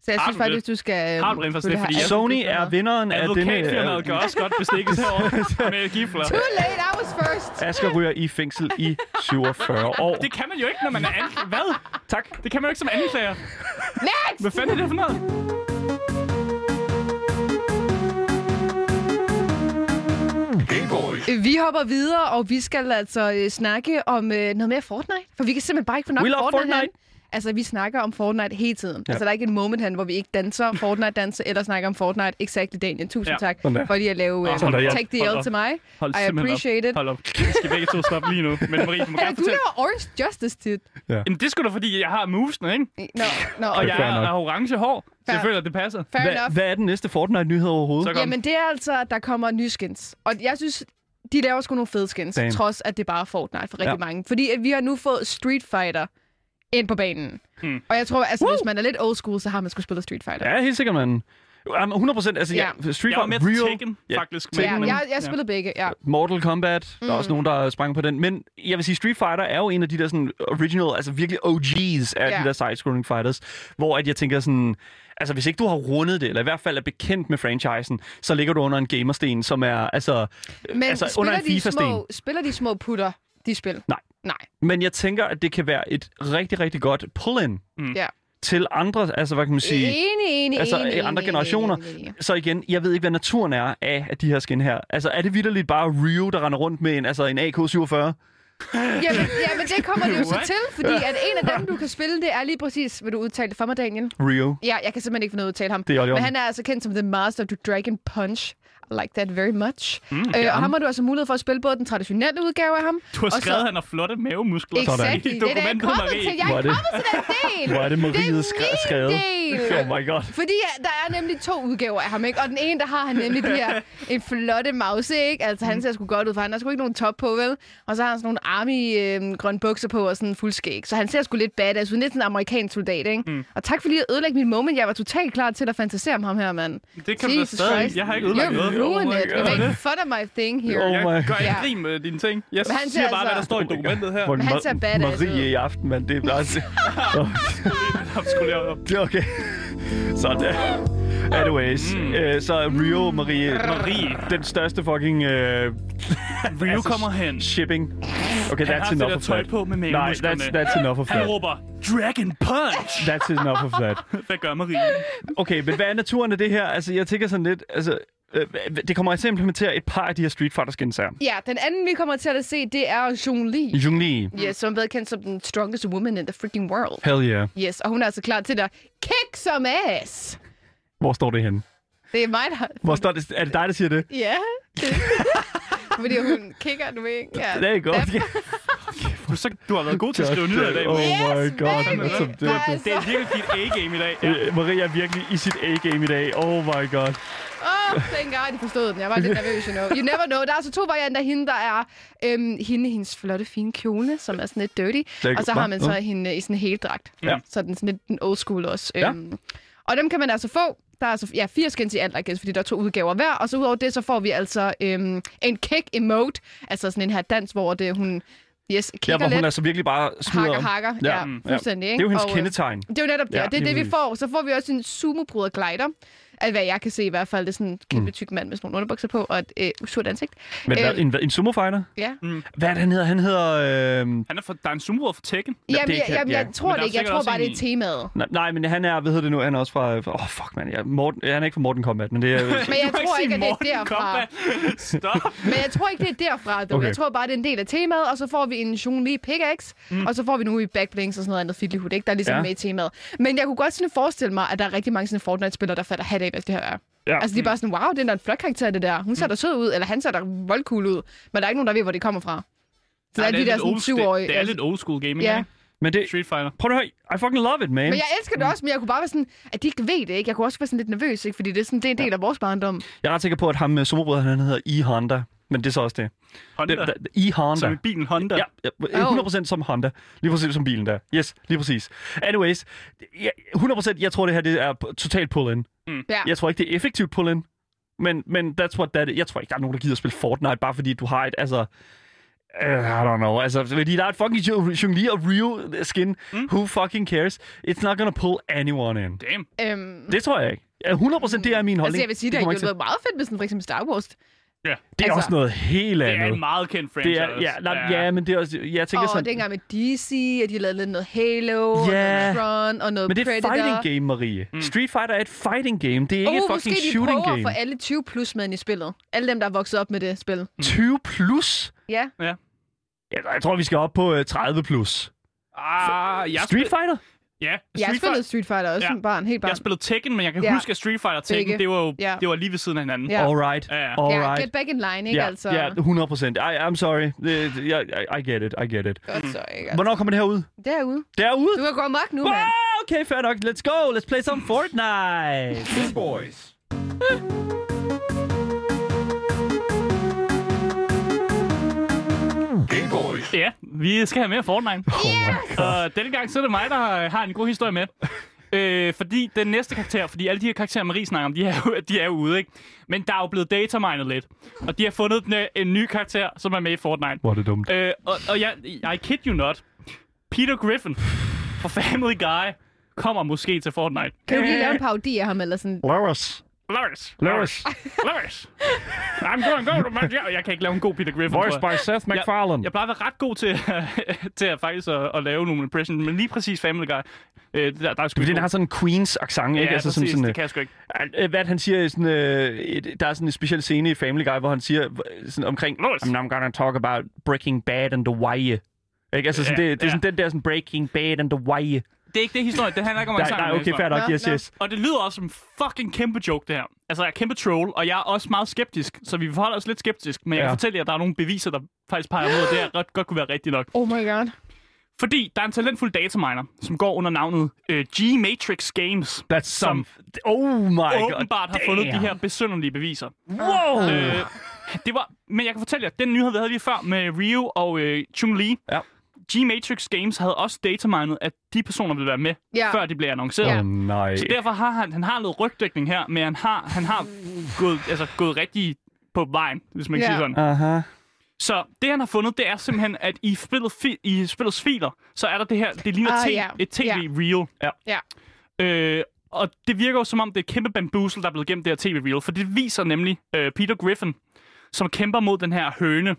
Speaker 2: Så jeg synes faktisk, du skal...
Speaker 3: Har du rent faktisk det? Fordi jeg-
Speaker 1: Sony er vinderen af denne...
Speaker 3: Advokatfirmaet gør også godt, er herovre med gifler.
Speaker 2: Too late, I was first.
Speaker 1: Asger ryger i fængsel i 47 år.
Speaker 3: Det kan man jo ikke, når man er anklager. Hvad?
Speaker 1: Tak.
Speaker 3: Det kan man jo ikke som anklager.
Speaker 2: Next!
Speaker 3: Hvad fanden er det for noget?
Speaker 2: Vi hopper videre, og vi skal altså øh, snakke om øh, noget mere Fortnite. For vi kan simpelthen bare ikke få nok
Speaker 1: We love
Speaker 2: Fortnite.
Speaker 1: Fortnite.
Speaker 2: Altså, vi snakker om Fortnite hele tiden. Ja. Altså, der er ikke en moment her, hvor vi ikke danser Fortnite-danser, eller snakker om Fortnite. Exactly, Daniel. Tusind
Speaker 3: Ja.
Speaker 2: ja. tak for lige at lave uh,
Speaker 1: ja.
Speaker 2: Take the L til mig.
Speaker 3: Hold
Speaker 2: I appreciate
Speaker 3: op.
Speaker 2: it.
Speaker 3: Hold op. Vi skal begge to stoppe lige nu. Men Marie, du må
Speaker 2: Ja,
Speaker 3: gerne
Speaker 2: du
Speaker 3: fortælle.
Speaker 2: laver Orange Justice tit.
Speaker 3: Jamen, det skulle da, fordi jeg har movesene, ikke?
Speaker 2: Nå, nå,
Speaker 3: Og
Speaker 2: okay.
Speaker 3: jeg
Speaker 1: fair
Speaker 3: er, er orange hår, så jeg
Speaker 2: Fair.
Speaker 3: føler, det passer.
Speaker 2: fair
Speaker 1: Hvad,
Speaker 2: enough.
Speaker 1: hvad er den næste Fortnite-nyhed overhovedet?
Speaker 2: Jamen, det er altså, at der kommer nye skins. Og jeg synes, de laver sgu nogle fede skins,
Speaker 1: Damn.
Speaker 2: trods at det bare er Fortnite for rigtig
Speaker 1: Ja.
Speaker 2: ja. mange. Fordi at vi har nu fået Street Fighter ind på banen.
Speaker 3: Hmm.
Speaker 2: Og jeg tror, altså, hvis man er lidt old school, så har man sgu spillet Street Fighter.
Speaker 1: Ja, helt sikkert, man. Jamen, 100 procent. Altså, ja.
Speaker 2: Ja.
Speaker 1: Street
Speaker 3: Jeg var med
Speaker 1: Fighter, Rio,
Speaker 3: Tekken,
Speaker 1: Ja,
Speaker 3: faktisk.
Speaker 1: Tekken,
Speaker 2: Ja,
Speaker 1: men-
Speaker 2: jeg, jeg spillede begge, ja.
Speaker 1: Mortal Kombat. Der er også nogen, der sprang på den. Men jeg vil sige, Street Fighter er jo en af de der sådan original, altså virkelig OG's af
Speaker 2: Ja.
Speaker 1: de der side-scrolling fighters. Hvor at jeg tænker sådan... Altså, hvis ikke du har rundet det, eller i hvert fald er bekendt med franchisen, så ligger du under en gamersten, som er altså,
Speaker 2: Men
Speaker 1: altså under
Speaker 2: spiller,
Speaker 1: en
Speaker 2: de
Speaker 1: FIFA-sten.
Speaker 2: små, spiller de små putter, de spil?
Speaker 1: Nej.
Speaker 2: Nej,
Speaker 1: Men jeg tænker, at det kan være et rigtig, rigtig godt pull-in
Speaker 2: ja.
Speaker 1: til andre, altså hvad kan man sige...
Speaker 2: Enig, enig,
Speaker 1: Altså,
Speaker 2: enig,
Speaker 1: i andre
Speaker 2: enig,
Speaker 1: generationer.
Speaker 2: enig, enig.
Speaker 1: Så igen, jeg ved ikke, hvad naturen er af, af de her skin her. Altså, er det vidderligt bare Ryu, der render rundt med en, altså en AK-47?
Speaker 2: Jamen, jamen, det kommer det jo så til, fordi at en af dem, du kan spille, det er lige præcis, vil du udtale det for mig, Daniel?
Speaker 1: Ryu.
Speaker 2: Ja, jeg kan simpelthen ikke finde ud af at udtale ham.
Speaker 1: Det er.
Speaker 2: Men han er altså kendt som The Master of the Dragon Punch. I like that very much. Mm, øh, og ham har du altså mulighed for at spille både den traditionelle udgave af ham.
Speaker 3: Du har
Speaker 2: og
Speaker 3: skrevet,
Speaker 2: så-
Speaker 3: han har flotte mavemuskler
Speaker 2: Exactly.
Speaker 3: i
Speaker 2: Det er det, jeg er kommet
Speaker 3: Marie.
Speaker 2: til. Jeg er
Speaker 1: er det-
Speaker 2: kommet til den del.
Speaker 1: Hvor er det Marie
Speaker 2: det er
Speaker 1: skrevet?
Speaker 2: del.
Speaker 1: Oh my god.
Speaker 2: Fordi ja, der er nemlig to udgaver af ham, ikke? Og den ene, der har han nemlig de her en flotte mause, ikke? Altså, han ser sgu godt ud, for han har sgu ikke nogen top på, vel? Og så har han sådan nogle army øh, grønne bukser på og sådan en fuldskæg. Så han ser sgu lidt badass ud. Lidt sådan en amerikansk soldat, ikke? Mm. Og tak for lige at ødelægge mit moment. Jeg var totalt klar til at fantasere om ham her, mand.
Speaker 3: Det kan du
Speaker 2: Jesus
Speaker 3: stadig.
Speaker 2: Christ.
Speaker 3: Jeg har ikke ødelagt noget.
Speaker 2: Ruined
Speaker 1: Oh
Speaker 2: making fun of my thing here.
Speaker 1: Oh
Speaker 3: Jeg
Speaker 1: my
Speaker 3: gør ikke
Speaker 2: Ja.
Speaker 3: grin med dine ting. Jeg
Speaker 2: Men han
Speaker 3: siger bare, hvad der
Speaker 2: altså-
Speaker 3: står i dokumentet her.
Speaker 2: Men han ser badass
Speaker 1: Marie i aften, mand. Det er bare...
Speaker 3: Jeg.
Speaker 1: Det er okay. Sådan. Anyways, mm. øh, så er Rio Marie,
Speaker 3: Marie.
Speaker 1: den største fucking øh,
Speaker 3: Rio kommer hen.
Speaker 1: shipping. Okay,
Speaker 3: Han
Speaker 1: that's enough of
Speaker 3: tøj
Speaker 1: that.
Speaker 3: på med
Speaker 1: Nej, that's, that's enough of
Speaker 3: Han
Speaker 1: that.
Speaker 3: råber, Dragon Punch!
Speaker 1: That's enough of that.
Speaker 3: Hvad gør Marie?
Speaker 1: Okay, men hvad er naturen af det her? Altså, jeg tænker sådan lidt... Altså, øh, det kommer til at implementere et par af de her Street Fighter skins her.
Speaker 2: Ja, den anden, vi kommer til at se, det er Jung Lee.
Speaker 1: Jung Lee.
Speaker 2: Yes, som er bedre kendt som den strongest woman in the freaking world.
Speaker 1: Hell yeah.
Speaker 2: Yes, og hun er altså klar til at kick some ass.
Speaker 1: Hvor står det henne?
Speaker 2: Det er mig, der...
Speaker 1: Hvor står det? Er det dig, der siger det?
Speaker 2: Ja. det- Fordi hun kigger nu, ikke? Ja.
Speaker 1: Det er godt.
Speaker 3: Du, så, du har været god til at skrive nyheder i dag,
Speaker 1: Oh my god.
Speaker 2: baby.
Speaker 1: That's some
Speaker 2: Der er
Speaker 1: dirty.
Speaker 3: Det er virkelig dit A-game i dag. Ja.
Speaker 1: Maria er virkelig i sit A-game i dag. Oh my god.
Speaker 2: Thank God, de forstod den. Jeg var lidt nervøs, you know. You never know. Der er altså to varianter af hende. Der er øhm, hende hendes flotte, fine kjole, som er sådan lidt dirty. Og så har man så hende i sådan en heldragt.
Speaker 1: Ja.
Speaker 2: Så den sådan lidt den old school også.
Speaker 1: Ja.
Speaker 2: Øhm, og dem kan man altså få. Der er altså ja, fire skins i alt, I guess, fordi der er to udgaver hver. Og så udover det, så får vi altså øhm, en kick emote. Altså sådan en her dans, hvor det, hun yes,
Speaker 1: Ja, hvor hun
Speaker 2: lidt.
Speaker 1: altså virkelig bare smider
Speaker 2: hakker,
Speaker 1: om.
Speaker 2: hakker.
Speaker 1: Ja,
Speaker 2: Ja, fuldstændig.
Speaker 1: Det
Speaker 2: Ikke?
Speaker 1: er jo hendes
Speaker 2: Og, øh,
Speaker 1: kendetegn.
Speaker 2: Det er jo netop det,
Speaker 1: Ja,
Speaker 2: og det er det, vi får. Så får vi også en sumo glider. Af hvad jeg kan se i hvert fald. Det er sådan en kæmpe tyk mand med sådan nogle underbukser på og et øh, surt ansigt.
Speaker 1: Men hvad,
Speaker 2: øh,
Speaker 1: en, en sumo fighter?
Speaker 2: Ja.
Speaker 1: Hvad er det, han hedder? Han hedder... Øh,
Speaker 3: Han er for, der er en sumo for Tekken.
Speaker 2: Jamen,
Speaker 1: det
Speaker 2: jeg, jamen,
Speaker 1: ja.
Speaker 2: jeg tror
Speaker 3: Men der
Speaker 2: det ikke. Jeg tror bare, det er temaet.
Speaker 1: nej, nej, men han er... Hvad hedder det nu? Han er også fra... Åh, oh, fuck, man. Ja, Morten, han er ikke fra Morten Kombat, men det er...
Speaker 2: Men jeg tror ikke, at det er derfra.
Speaker 3: Stop.
Speaker 2: Men jeg tror ikke, det er derfra, dog.
Speaker 1: Okay.
Speaker 2: Jeg tror bare, det er en del af temaet, og så får vi en Jung Lee pickaxe, mm. og så får vi nu i backblinks og sådan noget andet fiddlyhood, ikke? Der er ligesom
Speaker 1: Ja.
Speaker 2: ja. med i temaet. Men jeg kunne godt sådan forestille mig, at der er rigtig mange sådan Fortnite-spillere, der fatter hat af, hvad det her er.
Speaker 1: Ja.
Speaker 2: Altså, de er bare sådan, wow, det er en flot karakter, det der. Hun ser da sød ud, eller han ser da voldcool ud. Men der er ikke nogen, der ved, hvor det kommer fra. Så
Speaker 3: Nej,
Speaker 2: er de der sådan
Speaker 3: old-
Speaker 2: 20-årige.
Speaker 3: Det er lidt old school gaming,
Speaker 2: Ja.
Speaker 3: ikke?
Speaker 1: Men det...
Speaker 3: Street Fighter.
Speaker 1: Prøv at høre. I fucking love it, man.
Speaker 2: Men jeg elsker det også, men jeg kunne bare være sådan, at de ikke ved det, ikke? Jeg kunne også være sådan lidt nervøs, ikke? Fordi det er, sådan, det er en del af vores barndom.
Speaker 1: Jeg er ret sikker på, at ham med sumobrødren, han hedder E. Honda. Men det er så også det.
Speaker 3: Honda.
Speaker 1: det, det E. Honda.
Speaker 3: Som i bilen Honda.
Speaker 1: Ja, ja, 100% som Honda. Lige præcis som bilen der. Yes, lige præcis. Anyways, ja, 100% jeg tror, det her det er totalt pull-in.
Speaker 2: Ja.
Speaker 1: Jeg tror ikke, det er effektivt pull-in. Men, men that's what that Jeg tror ikke, der er nogen, der gider at spille Fortnite, bare fordi du har et, altså... Uh, I don't know. Altså, fordi der er et fucking Lee og Ryu skin. Mm. Who fucking cares? It's not gonna pull anyone in.
Speaker 3: Damn.
Speaker 2: Øhm,
Speaker 1: Det tror jeg ikke. Ja, 100% det er min holdning.
Speaker 2: altså, jeg vil sige, det,
Speaker 1: kommer
Speaker 2: har været meget fedt med sådan for eksempel Star Wars.
Speaker 3: Ja.
Speaker 1: Det er
Speaker 2: altså-
Speaker 1: også noget helt
Speaker 3: Det er
Speaker 1: andet.
Speaker 3: en meget kendt franchise.
Speaker 1: Det er, ja, nej, ja, men det er også, jeg tænker
Speaker 2: Og
Speaker 1: sådan,
Speaker 2: dengang med DC, og de lavede lidt noget Halo, og
Speaker 1: Ja.
Speaker 2: noget Tron, og noget
Speaker 1: men det er
Speaker 2: Predator.
Speaker 1: fighting game, Marie. Mm. Street Fighter er et fighting game, det er ikke
Speaker 2: Uh,
Speaker 1: et
Speaker 2: måske
Speaker 1: fucking
Speaker 2: de
Speaker 1: shooting
Speaker 2: prøver at få
Speaker 1: game.
Speaker 2: alle 20 plus med i spillet. Alle dem, der er vokset op med det spil.
Speaker 1: 20 plus?
Speaker 2: Ja.
Speaker 1: Ja, jeg tror, vi skal op på uh, 30 plus.
Speaker 3: Ah, jeg
Speaker 1: Street Fighter?
Speaker 3: Ja,
Speaker 2: Jeg
Speaker 3: Street
Speaker 2: har spillet Street Fighter også
Speaker 3: Ja.
Speaker 2: som barn, helt
Speaker 3: Jeg
Speaker 2: barn.
Speaker 3: har spillet Tekken, men jeg kan
Speaker 2: Ja.
Speaker 3: huske, at Street Fighter og Tekken,
Speaker 2: Begge.
Speaker 3: det var jo
Speaker 2: Ja.
Speaker 3: det var lige ved siden af hinanden.
Speaker 2: Ja.
Speaker 1: All right.
Speaker 3: Ja, ja.
Speaker 1: All
Speaker 2: ja,
Speaker 1: right.
Speaker 2: get back in line, ikke
Speaker 1: Ja,
Speaker 2: altså?
Speaker 1: ja, 100 procent. I'm sorry. Jeg- I, I get it, I get it.
Speaker 2: Godt så, ikke altså.
Speaker 1: Hvornår kommer det her ud?
Speaker 2: Derude.
Speaker 1: Derude?
Speaker 2: Du kan gå amok nu, mand.
Speaker 1: Ah, okay, fair nok. Let's go. Let's play some Fortnite.
Speaker 4: Boys. Game Boys.
Speaker 3: Ja, vi skal have mere Fortnite.
Speaker 1: Oh
Speaker 3: Og denne gang så er det mig, der har en god historie med. Øh, fordi den næste karakter, fordi alle de her karakterer, Marie snakker om, de er jo, de er ude, ikke? Men der er jo blevet datamined lidt. Og de har fundet en, en ny karakter, som er med i Fortnite.
Speaker 1: Hvor er det dumt.
Speaker 3: Øh, og, og jeg, I kid you not. Peter Griffin fra Family Guy kommer måske til Fortnite.
Speaker 2: Kan du lige lave en parodi af ham, eller sådan?
Speaker 1: Lawrence.
Speaker 3: Lars.
Speaker 1: Lars.
Speaker 3: Lars. I'm going go to my job. Jeg kan ikke lave en god Peter Griffin. Jeg.
Speaker 1: by Seth MacFarlane.
Speaker 3: Jeg plejer at være ret god til, til at faktisk at, at lave nogle impressions, men lige præcis Family Guy, øh, der, der er sgu
Speaker 1: Fordi
Speaker 3: ikke
Speaker 1: den har sådan en Queens accent, ikke?
Speaker 3: Ja,
Speaker 1: altså,
Speaker 3: præcis,
Speaker 1: som sådan,
Speaker 3: det kan jeg sgu ikke.
Speaker 1: Øh, Hvad han siger, sådan, øh, et, der er sådan en speciel scene i Family Guy, hvor han siger øh, sådan omkring,
Speaker 3: Louis.
Speaker 1: I'm not gonna talk about Breaking Bad and the why. Ikke? Altså, sådan,
Speaker 3: Ja,
Speaker 1: det, det er
Speaker 3: ja.
Speaker 1: sådan den der sådan Breaking Bad and the why.
Speaker 3: Det er ikke det historie. Det handler ikke om, at
Speaker 1: Nej, nej, okay, fair nok. Yes, yes.
Speaker 3: Og det lyder også som fucking kæmpe joke, det her. Altså, jeg er kæmpe troll, og jeg er også meget skeptisk, så vi forholder os lidt skeptisk. Men jeg
Speaker 1: Ja.
Speaker 3: kan fortælle jer, at der er nogle beviser, der faktisk peger mod, at det her ret godt kunne være rigtigt nok.
Speaker 2: Oh my god.
Speaker 3: Fordi der er en talentfuld dataminer, som går under navnet øh, G-Matrix Games,
Speaker 1: That's some... Oh my god.
Speaker 3: åbenbart har fundet de
Speaker 1: damn.
Speaker 3: her besynderlige beviser.
Speaker 1: Wow!
Speaker 3: Øh, det var, men jeg kan fortælle jer, den nyhed, vi havde lige før med Ryu og øh, Chung Li,
Speaker 1: Ja.
Speaker 3: G-Matrix Games havde også dataminet, at de personer ville være med,
Speaker 2: Ja.
Speaker 3: før de blev annonceret.
Speaker 2: Ja.
Speaker 1: Åh, nej.
Speaker 3: Så derfor har han, han har noget rygdækning her, men han har, han har gået, altså, gået rigtig på vejen, hvis man kan
Speaker 2: Ja.
Speaker 3: sige sådan.
Speaker 1: Aha.
Speaker 3: Så det, han har fundet, det er simpelthen, at i, spillet fi, i spillets filer, så er der det her, det ligner
Speaker 2: Ah,
Speaker 3: te-
Speaker 2: ja.
Speaker 3: et tv-reel.
Speaker 1: Ja.
Speaker 2: Ja.
Speaker 3: Øh, og det virker jo som om, det er et kæmpe bamboozle, der er blevet gemt det her tv-reel, for det viser nemlig øh, Peter Griffin, som kæmper mod den her høne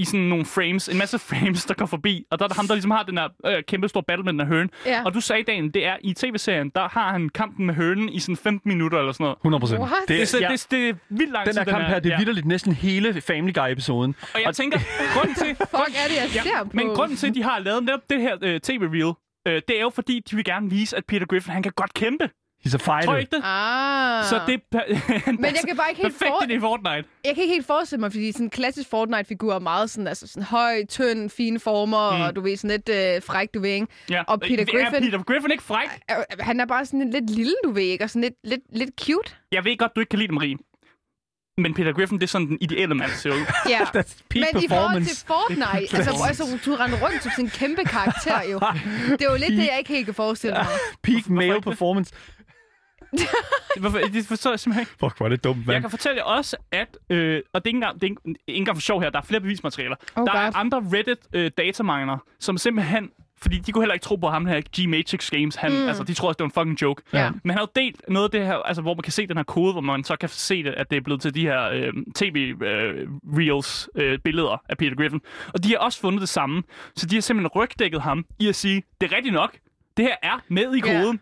Speaker 3: i sådan nogle frames, en masse frames, der går forbi, og der er der ham, der ligesom har den her øh, kæmpe store battle med den her høne.
Speaker 2: Ja.
Speaker 3: Og du sagde, Dan, det er i tv-serien, der har han kampen med hønen i sådan 15 minutter eller sådan noget.
Speaker 1: 100 procent.
Speaker 3: Det, er, så,
Speaker 1: ja,
Speaker 3: det, det er vildt lang
Speaker 1: den
Speaker 3: tid,
Speaker 1: her kamp her, det er
Speaker 3: ja.
Speaker 1: vidderligt næsten hele Family Guy-episoden.
Speaker 3: Og jeg tænker, grunden til,
Speaker 2: Fuck er det, jeg ser på?
Speaker 3: men grunden til, at de har lavet netop det her øh, tv-reel, øh, det er jo fordi, de vil gerne vise, at Peter Griffin, han kan godt kæmpe.
Speaker 1: He's a fighter.
Speaker 3: Tror ikke det?
Speaker 2: Ah.
Speaker 3: Så det er
Speaker 2: Men jeg kan bare ikke helt
Speaker 3: perfekt
Speaker 2: for...
Speaker 3: i Fortnite.
Speaker 2: Jeg kan ikke helt forestille mig, fordi sådan en klassisk Fortnite-figur er meget sådan, altså sådan høj, tynd, fine former, mm. og du ved, sådan lidt øh, fræk, du ved, ikke?
Speaker 3: Ja.
Speaker 2: Og Peter
Speaker 3: er
Speaker 2: Griffin-
Speaker 3: Peter Griffin ikke fræk?
Speaker 2: Øh, Han er bare sådan lidt lille, du ved, ikke? Og sådan lidt, lidt, lidt cute.
Speaker 3: Jeg ved godt, du ikke kan lide dem, Marie. Men Peter Griffin, det er sådan den ideelle mand, ser ud.
Speaker 2: Ja.
Speaker 1: That's peak
Speaker 2: Men i forhold til. Fortnite, altså, altså du render rundt som sådan en kæmpe karakter, jo. Det er jo lidt det, jeg ikke helt kan forestille mig.
Speaker 1: Peak male performance.
Speaker 3: Hvorfor? Det forstår jeg simpelthen ikke.
Speaker 1: Fuck, hvor er det dumt,
Speaker 3: Jeg
Speaker 1: mand.
Speaker 3: kan fortælle jer også, at... Øh, og det er ikke engang, det er ikke, ikke engang for sjov her. Der er flere bevismaterialer.
Speaker 2: Oh
Speaker 3: der er
Speaker 2: God.
Speaker 3: andre Reddit øh, dataminer, som simpelthen... Fordi de kunne heller ikke tro på ham her G-Matrix Games. Han, mm. Altså, de tror også, det var en fucking joke.
Speaker 2: Ja.
Speaker 3: Men han har jo delt noget af det her, altså, hvor man kan se den her kode, hvor man så kan se det, at det er blevet til de her øh, tv-reels øh, billeder af Peter Griffin. Og de har også fundet det samme. Så de har simpelthen rygdækket ham i at sige, det er rigtigt nok. Det her er med i koden.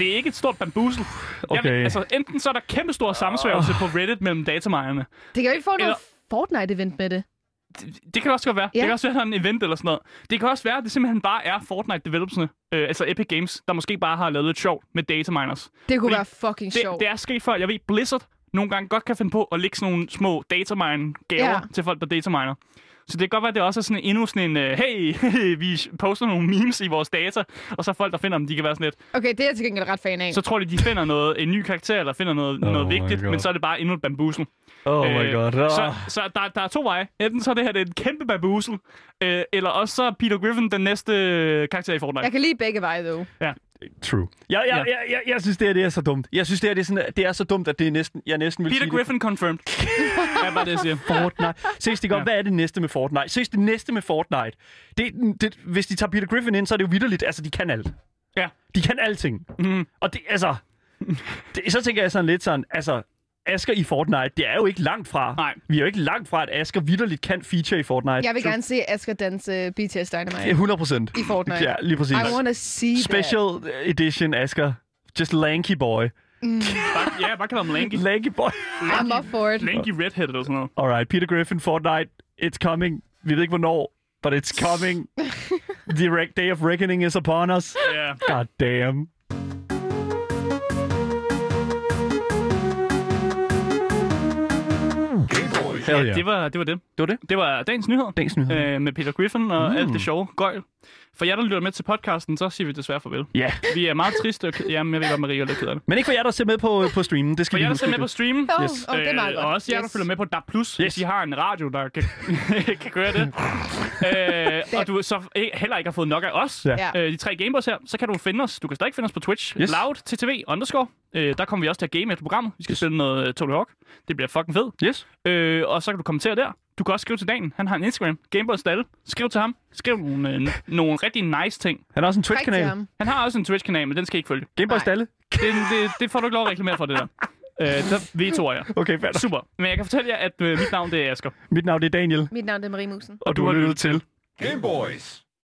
Speaker 3: Det er ikke et stort bambusel.
Speaker 1: Okay.
Speaker 3: altså, enten så er der kæmpe stor sammensværgelse på Reddit mellem dataminerne.
Speaker 2: Det kan jo ikke få noget
Speaker 3: Eller-
Speaker 2: Fortnite-event med det.
Speaker 3: Det, det kan også godt være. Ja. Det kan også være, at der er en event eller sådan noget. Det kan også være, at det simpelthen bare er Fortnite developersne, øh, altså Epic Games, der måske bare har lavet lidt sjovt med dataminers.
Speaker 2: Det kunne
Speaker 3: Fordi
Speaker 2: være fucking
Speaker 3: Det,
Speaker 2: sjovt.
Speaker 3: det er sket før. Jeg ved, Blizzard nogle gange godt kan finde på at lægge sådan nogle små datamine-gaver
Speaker 2: ja.
Speaker 3: til folk, der dataminer. Så det kan godt være, at det også er sådan endnu sådan en, uh, hey, vi poster nogle memes i vores data, og så folk, der finder dem, de kan være sådan lidt,
Speaker 2: Okay, det er jeg til gengæld ret fan af.
Speaker 3: så tror de, de finder noget, en ny karakter, eller finder noget,
Speaker 1: Oh
Speaker 3: noget
Speaker 1: my
Speaker 3: vigtigt,
Speaker 1: God.
Speaker 3: men så er det bare endnu et bambusel.
Speaker 1: Oh my
Speaker 3: Øh,
Speaker 1: god.
Speaker 3: Så,
Speaker 1: Oh.
Speaker 3: så der, der er to veje. Enten så er det her det er en kæmpe babusel, øh, eller også så er Peter Griffin den næste øh, karakter i Fortnite.
Speaker 2: Jeg kan lide begge veje, dog.
Speaker 1: True. Jeg, jeg,
Speaker 3: Ja.
Speaker 1: jeg, jeg, jeg synes, det her det er så dumt. Jeg synes, det her det er, sådan, det er så dumt, at det er næsten, jeg næsten vil
Speaker 3: Peter
Speaker 1: sige
Speaker 3: Griffin confirmed. er bare det, jeg siger.
Speaker 1: det. Fortnite. Ses det godt,
Speaker 3: Ja.
Speaker 1: hvad er det næste med Fortnite? Ses det næste med Fortnite? Det, det, hvis de tager Peter Griffin ind, så er det jo vidderligt. Altså, de kan alt.
Speaker 3: Ja.
Speaker 1: De kan alting.
Speaker 3: Mm.
Speaker 1: Og det, altså... Det, så tænker jeg sådan lidt sådan, altså... Asger i Fortnite, det er jo ikke langt fra.
Speaker 3: Nej.
Speaker 1: Vi er jo ikke langt fra, at Asger vidderligt kan feature i Fortnite.
Speaker 2: Jeg vil gerne se Asger danse BTS Dynamite
Speaker 1: Ja, 100 procent.
Speaker 2: i Fortnite.
Speaker 1: Ja, lige præcis.
Speaker 2: I wanna see
Speaker 1: Special edition Asger. Just lanky boy.
Speaker 3: Bare, ja, bare kalde ham Lanky.
Speaker 1: Lanky boy.
Speaker 2: that. I'm up for it.
Speaker 3: Lanky Redhead eller sådan noget.
Speaker 1: Alright, Peter Griffin, Fortnite, it's coming. Vi ved ikke hvornår, but it's coming. The re- day of reckoning is upon us.
Speaker 3: Ja.
Speaker 1: God damn. Hell yeah.
Speaker 3: Det var, det var det.
Speaker 1: det var det.
Speaker 3: Det var dagens nyhed.
Speaker 1: Dagens nyhed.
Speaker 3: Øh, med Peter Griffin og
Speaker 1: mm.
Speaker 3: alt det sjove gøjl. For jer, der lytter med til podcasten, så siger vi desværre farvel.
Speaker 1: Ja,
Speaker 3: Vi er meget triste. og ked- Jamen, jeg ved godt, Marie er lidt ked af det.
Speaker 1: men ikke for jer, der ser med på, på streamen. Det skal
Speaker 3: For
Speaker 1: vi
Speaker 3: jer, der ser med på streamen,
Speaker 2: Oh,
Speaker 1: Yes.
Speaker 2: oh, det er meget godt.
Speaker 3: og også jer, der
Speaker 2: Yes.
Speaker 3: følger med på DAB+, yes.
Speaker 1: Yes.
Speaker 3: hvis I har en radio, der kan, kan gøre det. øh, og du så heller ikke har fået nok af os,
Speaker 1: Ja.
Speaker 3: Øh, de tre Gameboys her, så kan du finde os. Du kan stadig finde os på Twitch.
Speaker 1: Yes.
Speaker 3: Loud TTV underscore. Øh, der kommer vi også til at game efter programmet. Vi skal spille noget uh, Tony Hawk. Det bliver fucking fedt.
Speaker 1: Yes.
Speaker 3: Øh, og så kan du kommentere der. Du kan også skrive til Dan. Han har en Instagram. Gameboy Stalle. Skriv til ham. Skriv nogle, øh, nogle rigtig nice ting.
Speaker 1: Han har også en Twitch-kanal.
Speaker 3: Han har også en Twitch-kanal, men den skal I ikke følge.
Speaker 1: Gameboy. Stalle.
Speaker 3: Det, det, det får du ikke lov at reklamere for, det der. Øh, der vi to er jeg.
Speaker 1: Okay, fair.
Speaker 3: Super. Men jeg kan fortælle jer, at øh, mit navn det er Asger.
Speaker 1: Mit navn det er Daniel,
Speaker 2: Mit navn er Marie Musen.
Speaker 1: og du har lyttet til
Speaker 4: Game Boys.